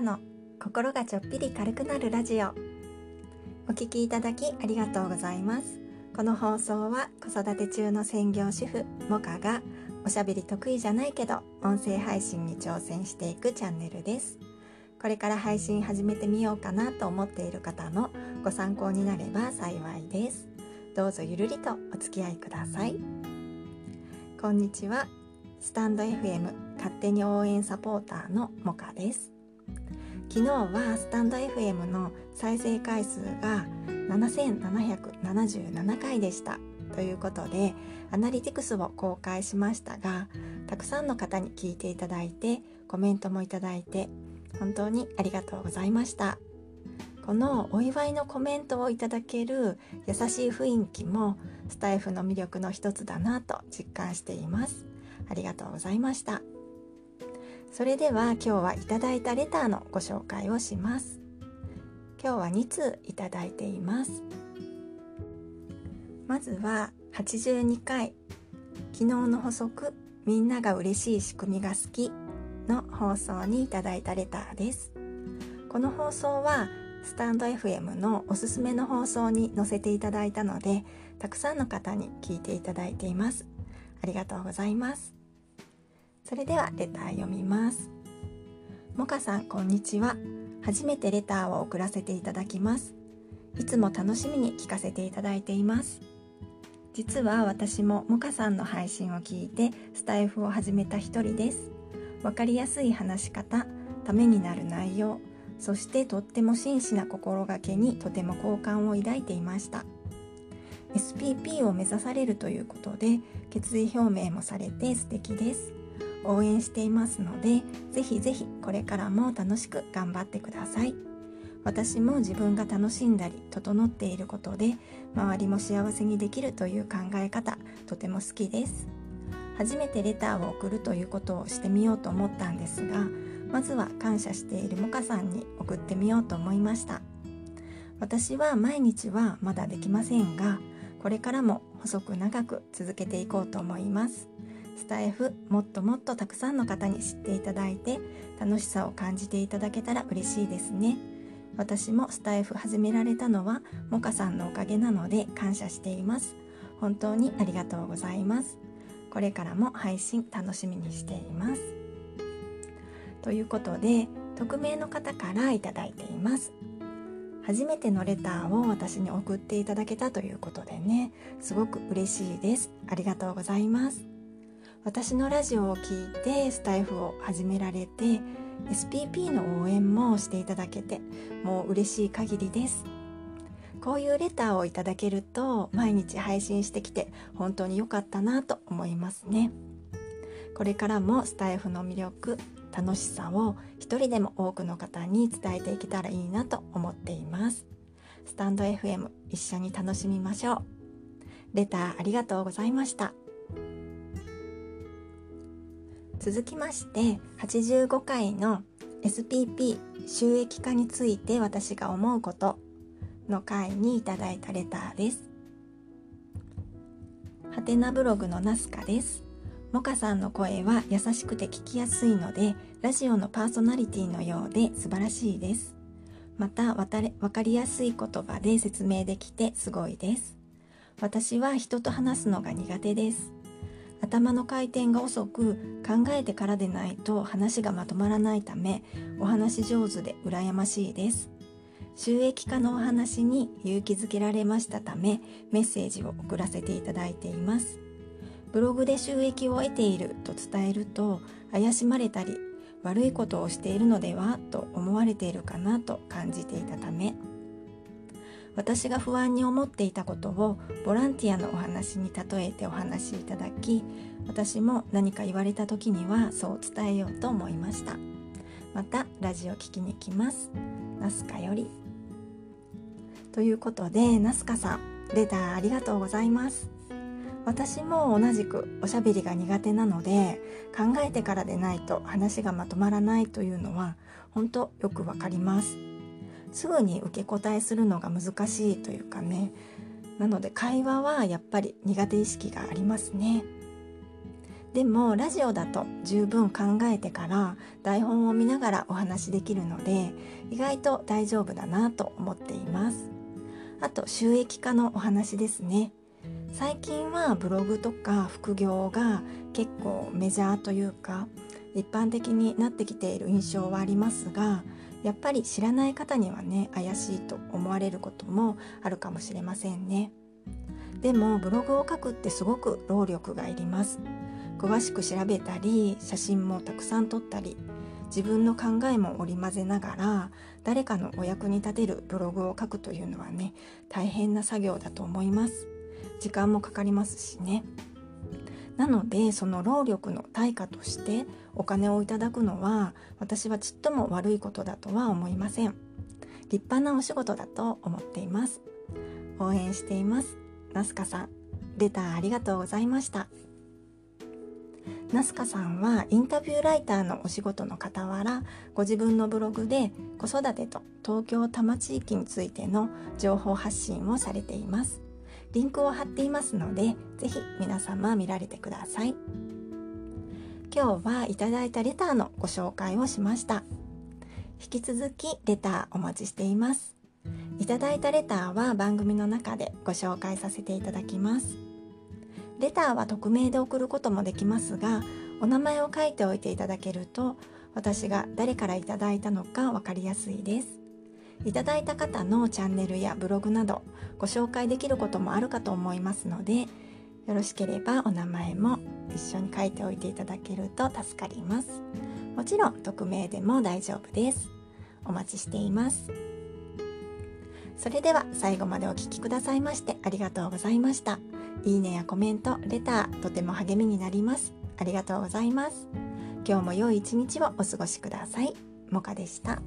かの心がちょっぴり軽くなるラジオ。お聞きいただきありがとうございます。この放送は子育て中の専業主婦モカがおしゃべり得意じゃないけど音声配信に挑戦していくチャンネルです。これから配信始めてみようかなと思っている方のご参考になれば幸いです。どうぞゆるりとお付き合いください。こんにちは。スタンド FM 勝手に応援サポーターのモカです。昨日はスタンド FM の再生回数が7777回でしたということでアナリティクスを公開しましたがたくさんの方に聞いていただいてコメントもいただいて本当にありがとうございました。このお祝いのコメントをいただける優しい雰囲気もスタイフの魅力の一つだなと実感しています。ありがとうございました。それでは今日はいただいたレターのご紹介をします。今日は2通いただいています。まずは82回昨日の補足みんなが嬉しい仕組みが好きの放送にいただいたレターです。この放送はスタンド FM のおすすめの放送に載せていただいたのでたくさんの方に聞いていただいています。ありがとうございます。それではレター読みます。もかさんこんにちは。初めてレターを送らせていただきます。いつも楽しみに聞かせていただいています。実は私ももかさんの配信を聞いてスタイフを始めた一人です。わかりやすい話し方ためになる内容そしてとっても真摯な心がけにとても好感を抱いていました。SPP を目指されるということで決意表明もされて素敵です。応援していますのでぜひぜひこれからも楽しく頑張ってください。私も自分が楽しんだり整っていることで周りも幸せにできるという考え方とても好きです。初めてレターを送るということをしてみようと思ったんですがまずは感謝しているモカさんに送ってみようと思いました。私は毎日はまだできませんがこれからも細く長く続けていこうと思います。スタイフもっともっとたくさんの方に知っていただいて楽しさを感じていただけたら嬉しいですね。私もスタイフ始められたのはモカさんのおかげなので感謝しています。本当にありがとうございます。これからも配信楽しみにしています。ということで匿名の方からいただいています。初めてのレターを私に送っていただけたということでねすごく嬉しいです。ありがとうございます。私のラジオを聞いてスタイフを始められて SPP の応援もしていただけてもう嬉しい限りです。こういうレターをいただけると毎日配信してきて本当に良かったなと思いますね。これからもスタイフの魅力楽しさを一人でも多くの方に伝えていけたらいいなと思っています。スタンド FM 一緒に楽しみましょう。レターありがとうございました。続きまして85回の SPP 収益化について私が思うことの回にいただいたレターです。はてなブログのナスカです。モカさんの声は優しくて聞きやすいのでラジオのパーソナリティのようで素晴らしいです。またわかりやすい言葉で説明できてすごいです。私は人と話すのが苦手です。頭の回転が遅く考えてからでないと話がまとまらないためお話上手で羨ましいです。収益化のお話に勇気づけられましたためメッセージを送らせていただいています。ブログで収益を得ていると伝えると怪しまれたり悪いことをしているのではと思われているかなと感じていたため私が不安に思っていたことをボランティアのお話に例えてお話しいただき私も何か言われた時にはそう伝えようと思いました。またラジオ聞きに来ます。ナスカより。ということでナスカさんレターありがとうございます。私も同じくおしゃべりが苦手なので考えてからでないと話がまとまらないというのは本当よくわかります。すぐに受け答えするのが難しいというかね。なので会話はやっぱり苦手意識がありますね。でもラジオだと十分考えてから台本を見ながらお話できるので意外と大丈夫だなと思っています。あと収益化のお話ですね。最近はブログとか副業が結構メジャーというか一般的になってきている印象はありますがやっぱり知らない方にはね怪しいと思われることもあるかもしれませんね。でもブログを書くってすごく労力がいります。詳しく調べたり写真もたくさん撮ったり自分の考えも織り交ぜながら誰かのお役に立てるブログを書くというのはね大変な作業だと思います。時間もかかりますしね。なのでその労力の対価としてお金をいただくのは私はちっとも悪いことだとは思いません。立派なお仕事だと思っています。応援しています。ナスカさんレターありがとうございました。ナスカさんはインタビューライターのお仕事の傍らご自分のブログで子育てと東京多摩地域についての情報発信をされています。リンクを貼っていますのでぜひ皆様見られてください。今日はいただいたレターのご紹介をしました。引き続きレターお待ちしています。いただいたレターは番組の中でご紹介させていただきます。レターは匿名で送ることもできますがお名前を書いておいていただけると私が誰からいただいたのか分かりやすいです。いただいた方のチャンネルやブログなどご紹介できることもあるかと思いますのでよろしければお名前も一緒に書いておいていただけると助かりますもちろん匿名でも大丈夫ですお待ちしていますそれでは最後までお聴きくださいましてありがとうございました。いいねやコメント、レター、とても励みになります。ありがとうございます。今日も良い一日をお過ごしください。もかでした。